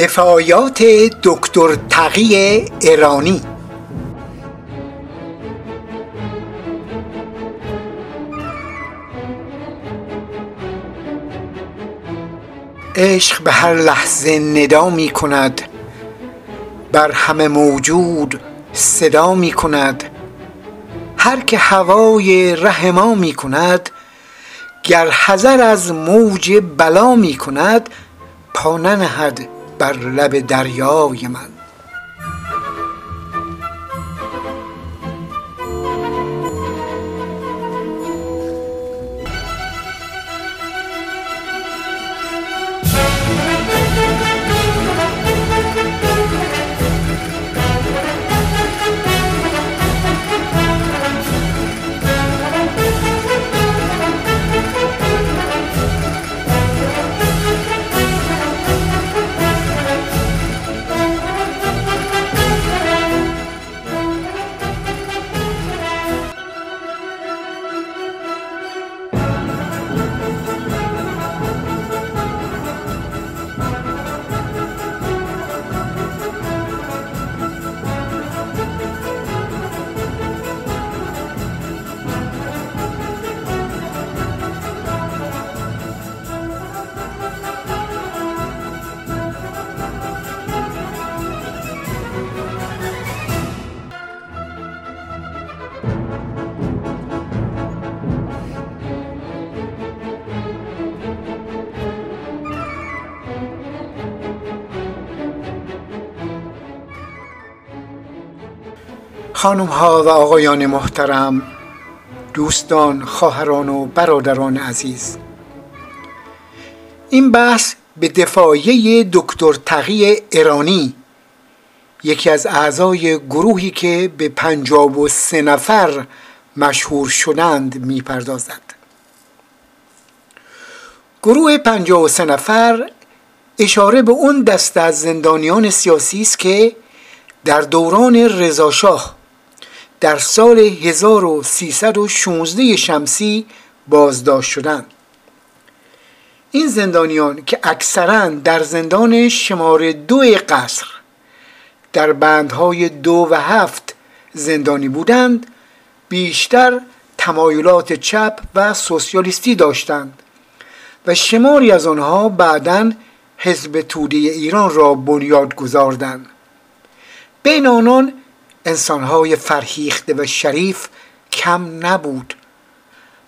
دفاعیات دکتر تقی ایرانی. عشق به هر لحظه ندا می کند. بر همه موجود صدا می کند. هر که هوای ره ما می کند گر حذر از موج بلا می کند پا ننهد. بر لب دریای من. خانم ها و آقایان محترم دوستان خواهران و برادران عزیز. این بحث به دفاعیه دکتر تقی ایرانی یکی از اعضای گروهی که به پنجاب و سه نفر مشهور شدند می‌پردازد. گروه پنجاب و سه نفر اشاره به اون دست از زندانیان سیاسی است که در دوران رضاشاه در سال 1316 شمسی بازداشت شدند. این زندانیان که اکثرا در زندان شماره دو قصر در بندهای دو و هفت زندانی بودند بیشتر تمایلات چپ و سوسیالیستی داشتند و شماری از آنها بعدا حزب توده ایران را بنیاد گذاردند. بین آنان انسانهای فرهیخته و شریف کم نبود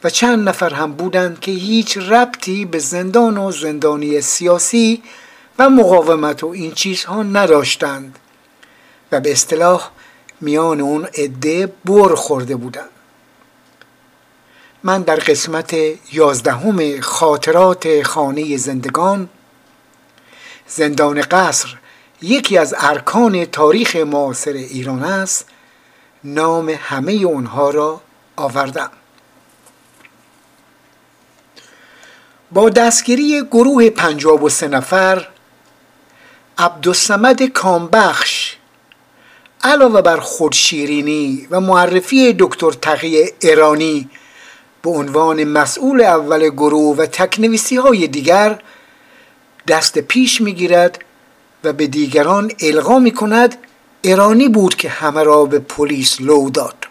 و چند نفر هم بودند که هیچ ربطی به زندان و زندانی سیاسی و مقاومت و این چیزها نداشتند و به اصطلاح میان اون عده بر خورده بودند. من در قسمت یازدهم خاطرات خانه زندگان زندان قصر یکی از ارکان تاریخ معاصر ایران است نام همه اونها را آوردم. با دستگیری گروه پنجاب و سه نفر عبدالسمد کامبخش علاوه بر خودشیرینی و معرفی دکتر تقی ایرانی به عنوان مسئول اول گروه و تکنویسی های دیگر دست پیش می‌گیرد و به دیگران القا می کند ایرانی بود که همه را به پلیس لو داد.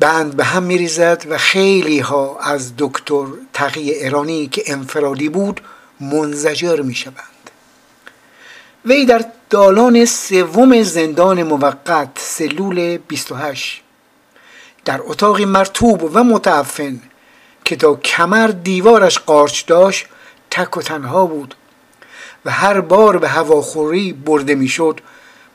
بند به هم می ریزد و خیلی ها از دکتر تقی ایرانی که انفرادی بود منزجر می شوند وی در دالان سوم زندان موقت سلول 28 در اتاقی مرتوب و متعفن که تا کمر دیوارش قارچ داشت تک و تنها بود و هر بار به هواخوری برده می‌شد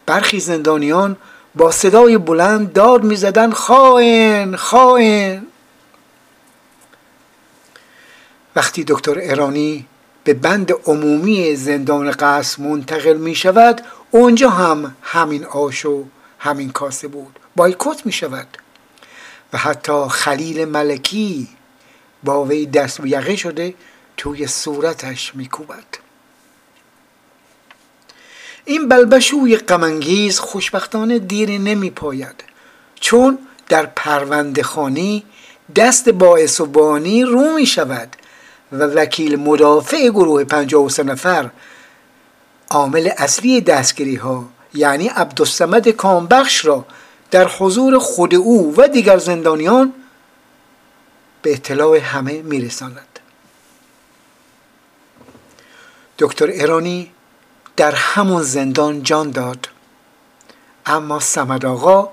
برخی زندانیان با صدای بلند داد می‌زدند خائن خائن. وقتی دکتر ایرانی به بند عمومی زندان قصر منتقل می شود اونجا هم همین آش و همین کاسه بود بایکوت می شود و حتی خلیل ملکی با وی دست و یقه شده توی صورتش میکوبد. این بلبشوی غمانگیز خوشبختانه دیر نمی پاید چون در پرونده خانی دست باعث و بانی رو می شود و وکیل مدافع گروه 53 نفر عامل اصلی دستگیری ها یعنی عبدالسمد کامبخش را در حضور خود او و دیگر زندانیان به اطلاع همه میرساند. دکتر ایرانی در همون زندان جان داد. اما سمد آقا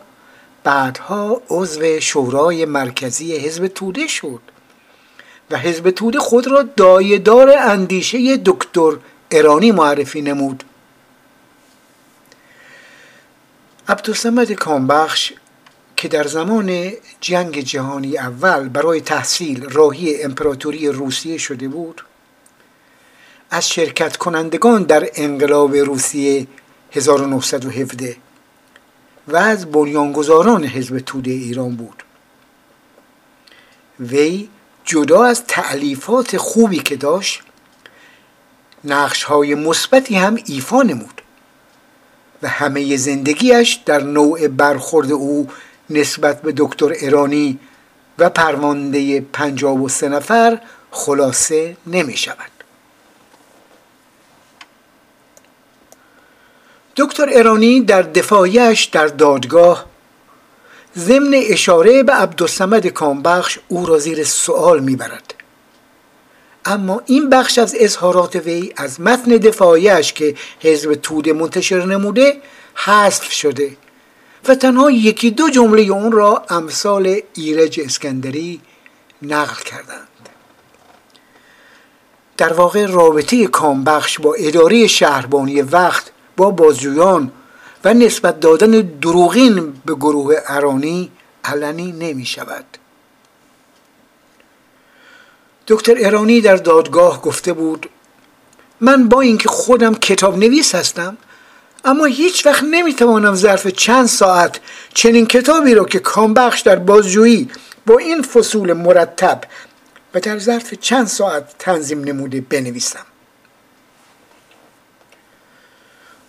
بعدها عضو شورای مرکزی حزب توده شد و حزب توده خود را دایدار اندیشه دکتر ایرانی معرفی نمود. عبدالسمد کامبخش که در زمان جنگ جهانی اول برای تحصیل راهی امپراتوری روسیه شده بود از شرکت کنندگان در انقلاب روسیه 1917 و از بنیانگذاران حزب توده ایران بود. وی جدا از تعلیفات خوبی که داشت نقش های مثبتی هم ایفا نمود و همه زندگیش در نوع برخورد او نسبت به دکتر ایرانی و پرونده پنجاب و سه نفر خلاصه نمی شود دکتر ایرانی در دفاعیش در دادگاه ضمن اشاره به عبدالسمد کامبخش او را زیر سوال می‌برد. اما این بخش از اظهارات وی از متن دفاعیش که حزب توده منتشر نموده حذف شده و تنها یکی دو جمله اون را امثال ایرج اسکندری نقل کردند. در واقع رابطه کامبخش با اداره شهربانی وقت با بازجویان و نسبت دادن دروغین به گروه ارانی علنی نمی شود دکتر ایرانی در دادگاه گفته بود من با اینکه خودم کتاب نویس هستم اما هیچ وقت نمی‌توانم ظرف چند ساعت چنین کتابی را که کامبخش در بازجویی با این فصول مرتب و در ظرف چند ساعت تنظیم نموده بنویسم.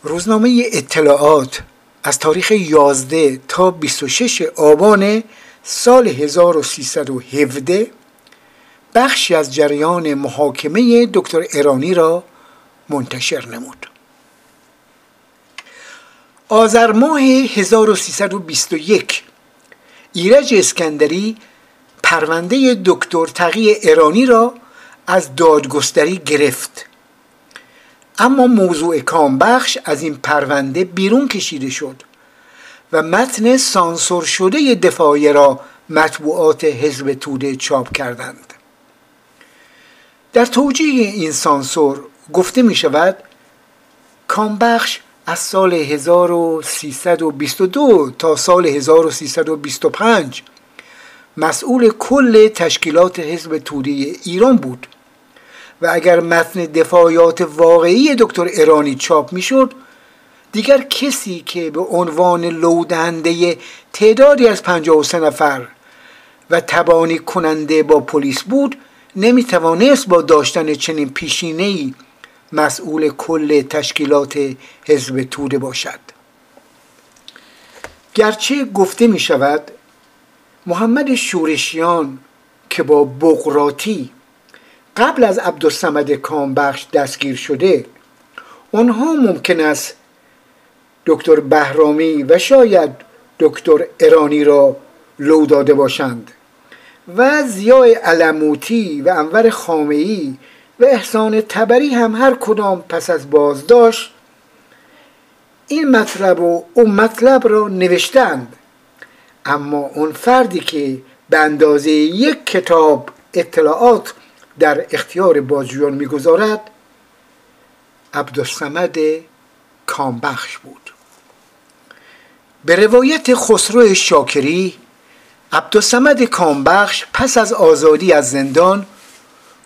روزنامه اطلاعات از تاریخ 11 تا 26 آبان سال 1317 بخشی از جریان محاکمه دکتر ایرانی را منتشر نمود. آذر ماه 1321 ایرج اسکندری پرونده دکتر تقی ایرانی را از دادگستری گرفت. اما موضوع کامبخش از این پرونده بیرون کشیده شد و متن سانسور شده دفاعی را مطبوعات حزب توده چاپ کردند. در توجیه این سانسور گفته می شود کامبخش از سال 1322 تا سال 1325 مسئول کل تشکیلات حزب توده ایران بود. و اگر متن دفاعیات واقعی دکتر ایرانی چاپ می‌شد دیگر کسی که به عنوان لودنده تعدادی از 53 نفر و تبانی کننده با پلیس بود نمی توانست با داشتن چنین پیشینه ای مسئول کل تشکیلات حزب توده باشد. گرچه گفته می شود محمد شورشیان که با بغراتی قبل از عبدالسمد کامبخش دستگیر شده آنها ممکن است دکتر بهرامی و شاید دکتر ایرانی را لو داده باشند و زیای علموتی و انور خامعی و احسان تبری هم هر کدام پس از بازداشت این مطلب و اون مطلب را نوشتند. اما اون فردی که به اندازه یک کتاب اطلاعات در اختیار بازجویان می‌گذارد عبدالسمد کامبخش بود. به روایت خسرو شاکری عبدالسمد کامبخش پس از آزادی از زندان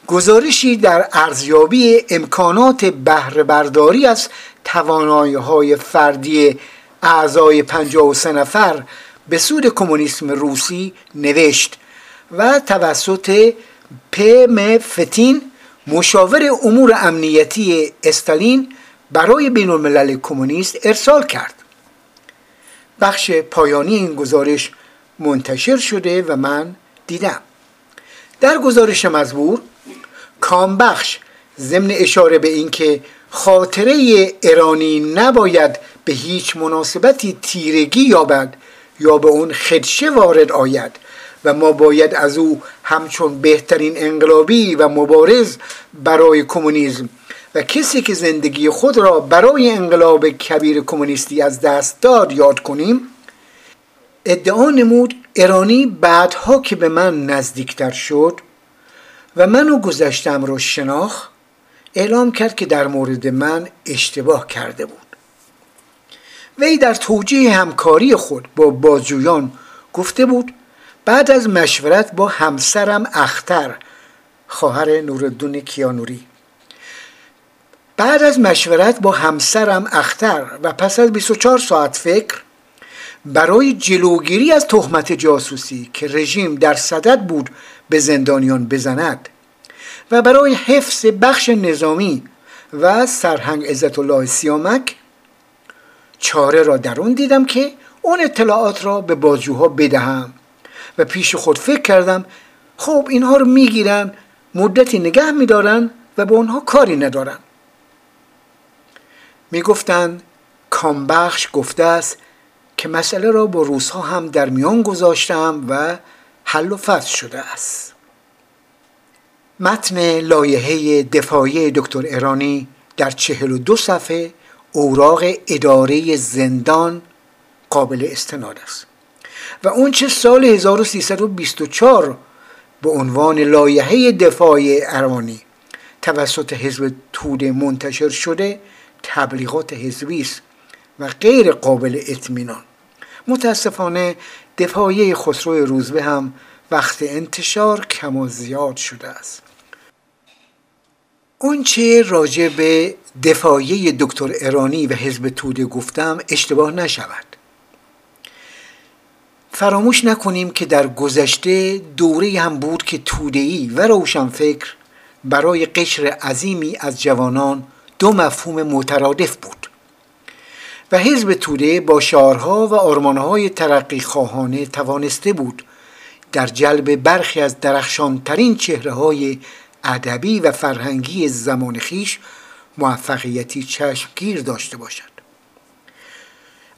گزارشی در ارزیابی امکانات بهره برداری از توانایی های فردی اعضای 53 نفر به سود کمونیسم روسی نوشت و توسط پم فتین مشاور امور امنیتی استالین برای بین الملل کمونیست ارسال کرد. بخش پایانی این گزارش منتشر شده و من دیدم. در گزارش مزبور کامبخش ضمن اشاره به اینکه خاطره ایرانی نباید به هیچ مناسبتی تیرگی یابد یا به اون خدشه وارد آید. و ما باید از او همچون بهترین انقلابی و مبارز برای کمونیسم و کسی که زندگی خود را برای انقلاب کبیر کمونیستی از دست داد یاد کنیم ادعا نمود ایرانی بعدها که به من نزدیکتر شد و منو گذشتم را شناخت اعلام کرد که در مورد من اشتباه کرده بود. وی در توجیه همکاری خود با بازجویان گفته بود بعد از مشورت با همسرم اختر خواهر نوردون کیانوری. بعد از مشورت با همسرم اختر و پس از 24 ساعت فکر برای جلوگیری از تهمت جاسوسی که رژیم در صدد بود به زندانیان بزند و برای حفظ بخش نظامی و سرهنگ عزت الله سیامک چاره را در اون دیدم که اون اطلاعات را به بازجوها بدهم. و پیش خود فکر کردم خب اینها رو می‌گیرن مدتی نگه میدارن و به اونها کاری ندارن. می‌گفتند کامبخش گفته است که مسئله را با روزها هم در میان گذاشتم و حل و فصل شده است. متن لایحه دفاعی دکتر ایرانی در چهل و دو صفحه اوراق اداره زندان قابل استناد است. و اون چه سال 1324 به عنوان لایحه دفاعی ایرانی توسط حزب توده منتشر شده تبلیغات حزبی است و غیر قابل اطمینان. متاسفانه دفاعیه خسرو روزبه هم وقت انتشار کم و زیاد شده است. اونچه راجع به دفاعیه دکتر ایرانی و حزب توده گفتم اشتباه نشود. فراموش نکنیم که در گذشته دوره هم بود که تودهی و روشنفکر برای قشر عظیمی از جوانان دو مفهوم مترادف بود و حزب توده با شعارها و آرمانهای ترقی خواهانه توانسته بود در جلب برخی از درخشانترین چهره های ادبی و فرهنگی زمان خیش موفقیتی چشمگیر داشته باشد.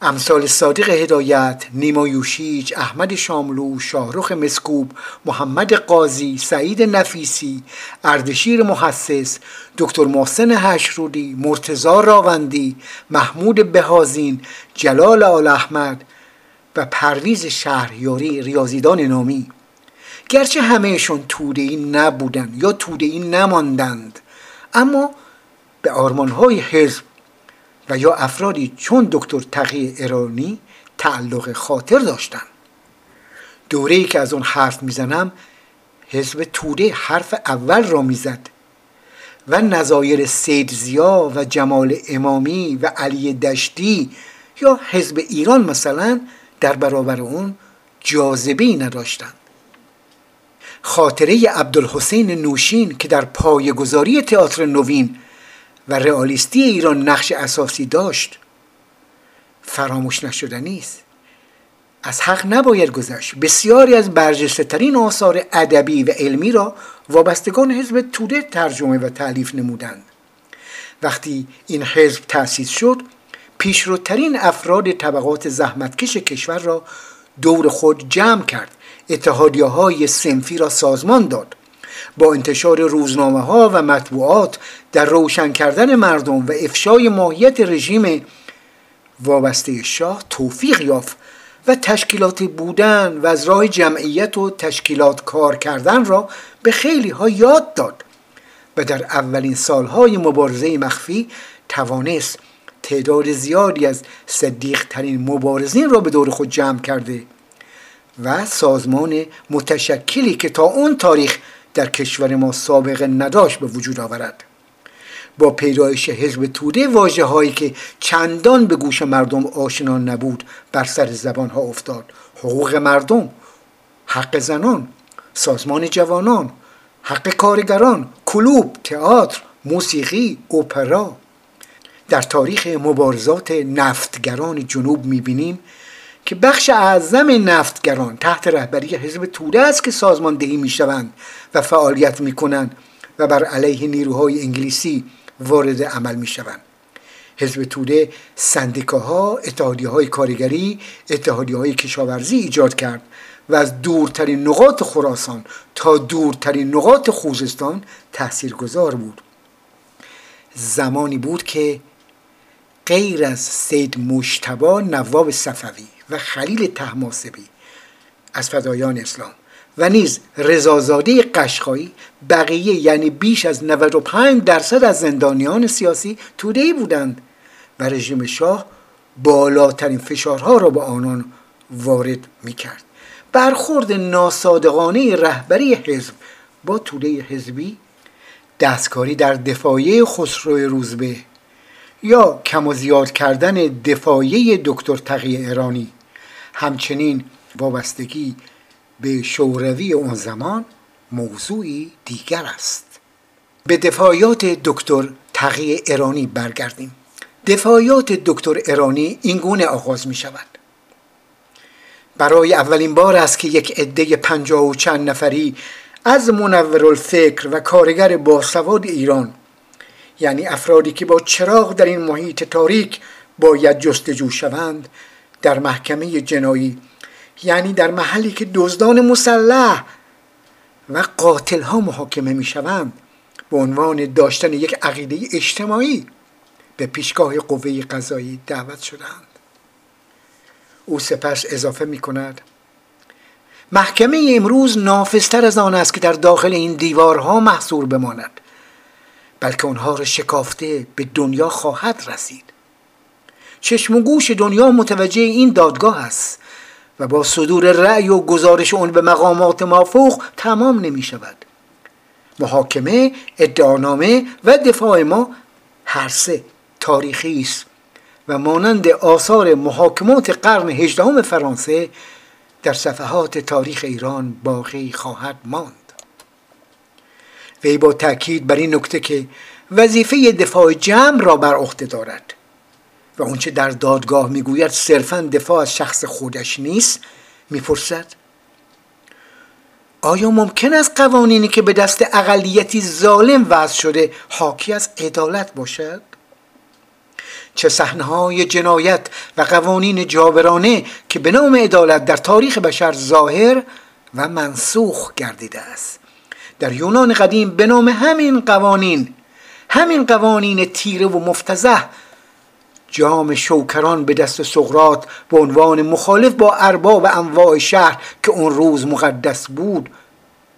امثال صادق هدایت، نیما یوشیج، احمد شاملو، شاهرخ مسکوب، محمد قاضی، سعید نفیسی، اردشیر محسس، دکتر محسن هشرودی، مرتزا راوندی، محمود بهازین، جلال آل احمد و پرویز شهریاری ریاضیدان نامی. گرچه همهشون توده ای نبودند یا توده ای نماندند اما به آرمانهای حزب و یا افرادی چون دکتر تقی ایرانی تعلق خاطر داشتند دوره ای که از اون حرف می‌زنم حزب توده حرف اول را می‌زد و نظایر سید زیا و جمال امامی و علی دشتی یا حزب ایران مثلا در برابر اون جاذبه نداشتند. خاطره عبدالحسین نوشین که در پایگذاری تئاتر نوین و رئالیستی ایران نقش اساسی داشت. فراموش نشدنی است از حق نباید گذشت. بسیاری از برجسته ترین آثار ادبی و علمی را وابستگان حزب توده ترجمه و تعلیف نمودند. وقتی این حزب تأسیس شد پیشروترین افراد طبقات زحمتکش کشور را دور خود جمع کرد. اتحادیه های سنفی را سازمان داد. با انتشار روزنامه ها و مطبوعات در روشن کردن مردم و افشای ماهیت رژیم وابسته شاه توفیق یافت و تشکیلات بودن و از راه جمعیت و تشکیلات کار کردن را به خیلی ها یاد داد و در اولین سالهای مبارزه مخفی توانست تعداد زیادی از صدیق ترین مبارزین را به دور خود جمع کرده و سازمان متشکلی که تا اون تاریخ در کشور ما سابقه نداشت به وجود آورد. با پیدایش حزب توده واجه هایی که چندان به گوش مردم آشنا نبود بر سر زبان ها افتاد. حقوق مردم حق زنان سازمان جوانان حق کارگران کلوب تئاتر موسیقی اپرا. در تاریخ مبارزات نفتگران جنوب می‌بینیم که بخش اعظم نفتگران تحت رهبری حزب توده است که سازماندهی می‌شوند و فعالیت می‌کنند و بر علیه نیروهای انگلیسی وارد عمل می شوند حزب توده سندیکاها اتحادی های کارگری اتحادی های کشاورزی ایجاد کرد و از دورترین نقاط خراسان تا دورترین نقاط خوزستان گذار بود. زمانی بود که غیر از سید مشتبا نواب صفوی و خلیل تحماسبی از فدایان اسلام. و نیز رضازاده قشقایی بقیه یعنی بیش از 95 درصد از زندانیان سیاسی توده بودند و رژیم شاه بالاترین فشارها را به آنان وارد می کرد برخورد ناصادقانه رهبری حزب با توده حزبی دستکاری در دفاعیه خسرو روزبه یا کم و زیاد کردن دفاعیه دکتر تقی ایرانی. همچنین وابستگی به شوروی اون زمان موضوعی دیگر است. به دفاعیات دکتر تقی ایرانی برگردیم. دفاعیات دکتر ایرانی این گونه آغاز می شود. برای اولین بار است که یک عده پنجاه و چند نفری از منور الفکر و کارگر باسواد ایران یعنی افرادی که با چراغ در این محیط تاریک باید جستجو شوند در محکمه جنایی یعنی در محلی که دزدان مسلح و قاتل ها محاکمه می شوند به عنوان داشتن یک عقیده اجتماعی به پیشگاه قوه قضایی دعوت شدند او سپس اضافه می کند محکمه امروز نافذتر از آن است که در داخل این دیوارها محصور بماند. بلکه آنها را شکافته به دنیا خواهد رسید. چشم و گوش دنیا متوجه این دادگاه است و با صدور رأی و گزارش اون به مقامات مافوق تمام نمی شود. محاکمه ادعانامه و دفاع ما هر سه تاریخی است و مانند آثار محاکمات قرن هجدهم فرانسه در صفحات تاریخ ایران باقی خواهد ماند. وی با تاکید بر این نکته که وظیفه دفاع جمع را بر عهده دارد و اونچه در دادگاه می‌گوید صرفا دفاع از شخص خودش نیست می‌پرسد آیا ممکن است قوانینی که به دست اقلیتی ظالم وضع شده حاکی از عدالت باشد؟ چه صحنه‌های جنایت و قوانین جابرانه که به نام عدالت در تاریخ بشر ظاهر و منسوخ گردیده است؟ در یونان قدیم به نام همین قوانین همین قوانین تیره و مفتزه. جام شوکران به دست سقرات به عنوان مخالف با ارباب انواع شهر که اون روز مقدس بود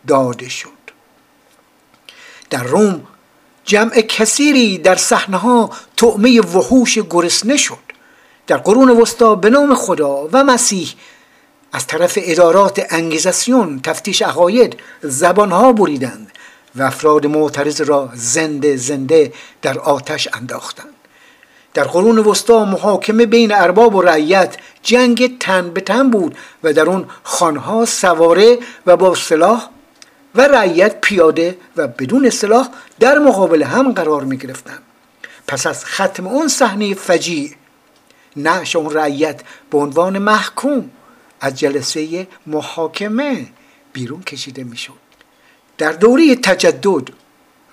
داده شد. در روم جمع کثیری در صحنه ها تعمه وحوش گرسنه شد. در قرون وسطا به نام خدا و مسیح از طرف ادارات انگیزاسیون تفتیش عقاید زبانها بریدند و افراد معترض را زنده زنده در آتش انداختند در قرون وسطا محاکمه بین ارباب و رعیت جنگ تن به تن بود و در اون خانها سواره و با سلاح و رعیت پیاده و بدون سلاح در مقابل هم قرار می گرفتن. پس از ختم اون صحنه فجیع نعش اون رعیت به عنوان محکوم از جلسه محاکمه بیرون کشیده می‌شد. در دوره تجدد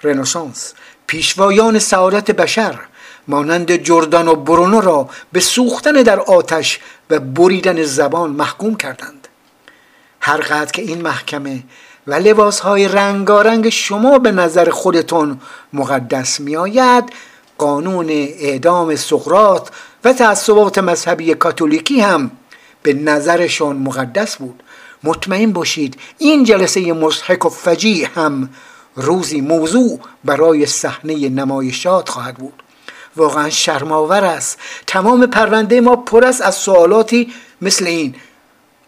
رنسانس پیشوایان سعادت بشر مانند جردان و برونو را به سوختن در آتش و بریدن زبان محکوم کردند. هر قدر که این محکمه و لباس های رنگارنگ شما به نظر خودتون مقدس می آید قانون اعدام سقرات و تعصبات مذهبی کاتولیکی هم به نظرشون مقدس بود. مطمئن باشید این جلسه مضحک و فجیع هم روزی موضوع برای صحنه نمایشات خواهد بود. واقعا شرماور است. تمام پرونده ما پر است از سوالاتی مثل این.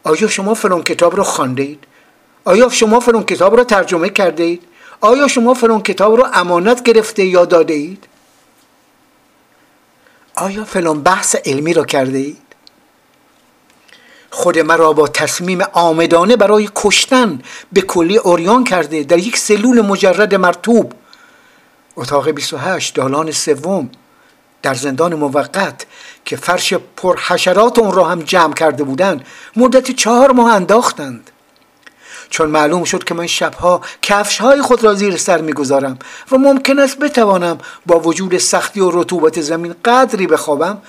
آیا شما فلان کتاب رو خوانده اید؟ آیا شما فلان کتاب را ترجمه کرده اید؟ آیا شما فلان کتاب را امانت گرفته یا داده اید؟ آیا فلان بحث علمی را کرده اید؟ خود مرا با تصمیم آمدانه برای کشتن به کلی اوریان کرده در یک سلول مجرد مرتوب اتاق 28 دالان سوم در زندان موقت که فرش پرحشرات اون را هم جمع کرده بودند مدت چهار ماه انداختند. چون معلوم شد که من شبها کفش های خود را زیر سر می‌گذارم و ممکن است بتوانم با وجود سختی و رطوبت زمین قدری بخوابم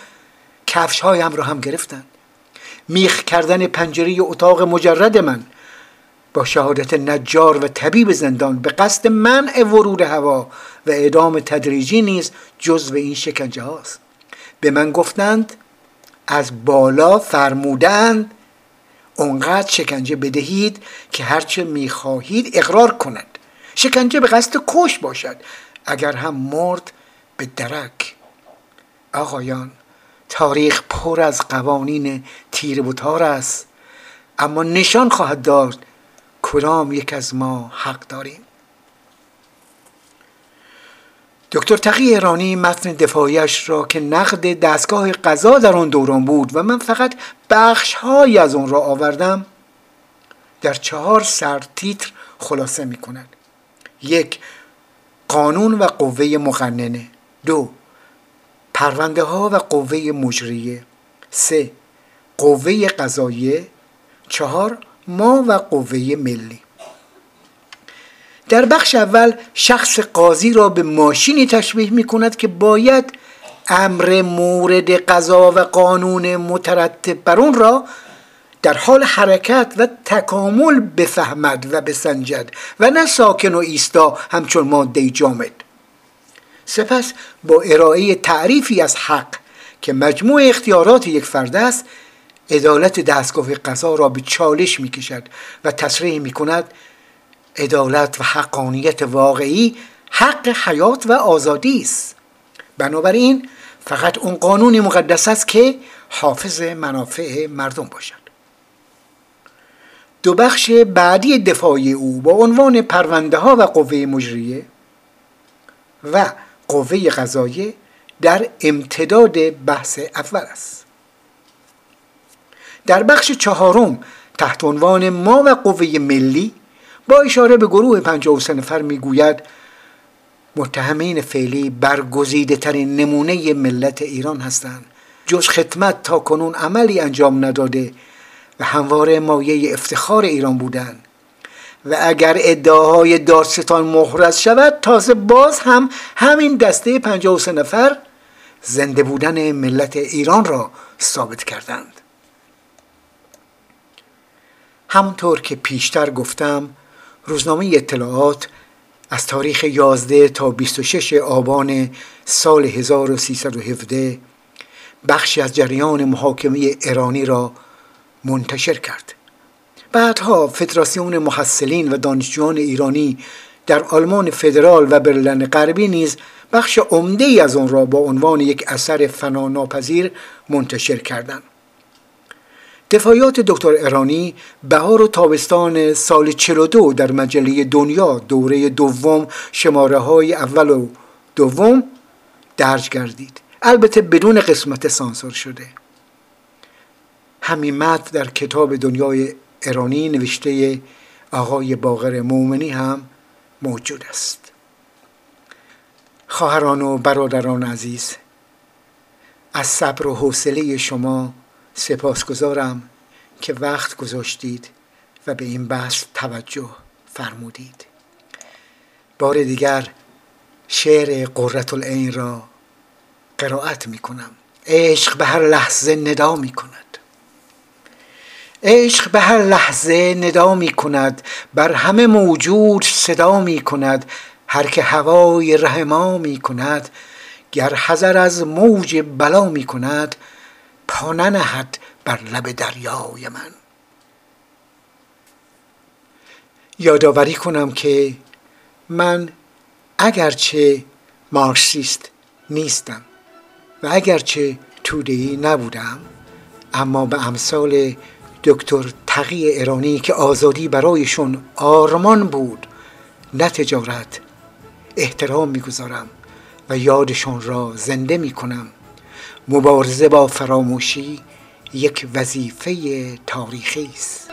کفش هایم را هم گرفتند. میخ کردن پنجره اتاق مجرد من. با شهادت نجار و طبیب زندان به قصد منع ورود هوا و اعدام تدریجی نیز جزو این شکنجه هاست. به من گفتند از بالا فرمودند اونقدر شکنجه بدهید که هرچه می‌خواهید اقرار کند شکنجه به قصد کش باشد اگر هم مرد به درک. آقایان تاریخ پر از قوانین تیر بوتار است. اما نشان خواهد داد کدام یک از ما حق داریم. دکتر تقی ایرانی متن دفاعیش را که نقد دستگاه قضا در آن دوران بود و من فقط بخش های از آن را آوردم در چهار سر تیتر خلاصه می کند یک قانون و قوه مقننه. دو پرونده ها و قوه مجریه. سه قوه قضاییه. چهار ما و قوه ملی. در بخش اول شخص قاضی را به ماشینی تشبیه می کند که باید امر مورد قضا و قانون مترتب بر اون را در حال حرکت و تکامل بفهمد و بسنجد و نه ساکن و ایستا همچون ماده جامد. سپس با ارائه تعریفی از حق که مجموع اختیارات یک فرد است عدالت دستگاه قضا را به چالش می کشد و تصریح می کند عدالت و حقانیت واقعی حق حیات و آزادی است. بنابراین فقط اون قانونی مقدس است که حافظ منافع مردم باشد. دو بخش بعدی دفاعی او با عنوان پرونده ها و قوه مجریه و قوه قضاییه در امتداد بحث اول است. در بخش چهارم تحت عنوان ما و قوه ملی با اشاره به گروه 53 نفر می‌گوید متهمین فعلی برگزیده ترین نمونه ملت ایران هستند. جز خدمت تا کنون عملی انجام نداده و همواره مایه افتخار ایران بودند. و اگر ادعاهای دارستان محرز شود تازه باز هم همین دسته 53 نفر زنده بودن ملت ایران را ثابت کردند. همونطور که پیشتر گفتم روزنامه اطلاعات از تاریخ 11 تا 26 آبان سال 1317 بخشی از جریان محاکمه ایرانی را منتشر کرد. بعدها فدراسیون محصلین و دانشجویان ایرانی در آلمان فدرال و برلن غربی نیز بخش عمده از آن را با عنوان یک اثر فناناپذیر منتشر کردند. دفاعیات دکتر ایرانی بهار و تابستان سال 42 در مجله دنیا دوره دوم شماره های اول و دوم درج گردید. البته بدون قسمت سانسور شده. همین متن در کتاب دنیای ایرانی نوشته آقای باقر مومنی هم موجود است. خواهران و برادران عزیز از صبر و حوصله شما سپاسگزارم که وقت گذاشتید و به این بحث توجه فرمودید. بار دیگر شعر قررت العین را قرائت می کنم عشق به هر لحظه ندا می کند عشق به هر لحظه ندا می کند بر همه موجود صدا می کند. هر که هوای رحما می کند گر حذر از موج بلا می کند پا ننهد بر لب دریای من. یادآوری کنم که من اگرچه مارکسیست نیستم و اگرچه تودهی نبودم اما به امثال دکتر تقی ایرانی که آزادی برایشون آرمان بود نه تجارت. احترام می‌گذارم و یادشون را زنده می‌کنم. مبارزه با فراموشی یک وظیفه تاریخی است.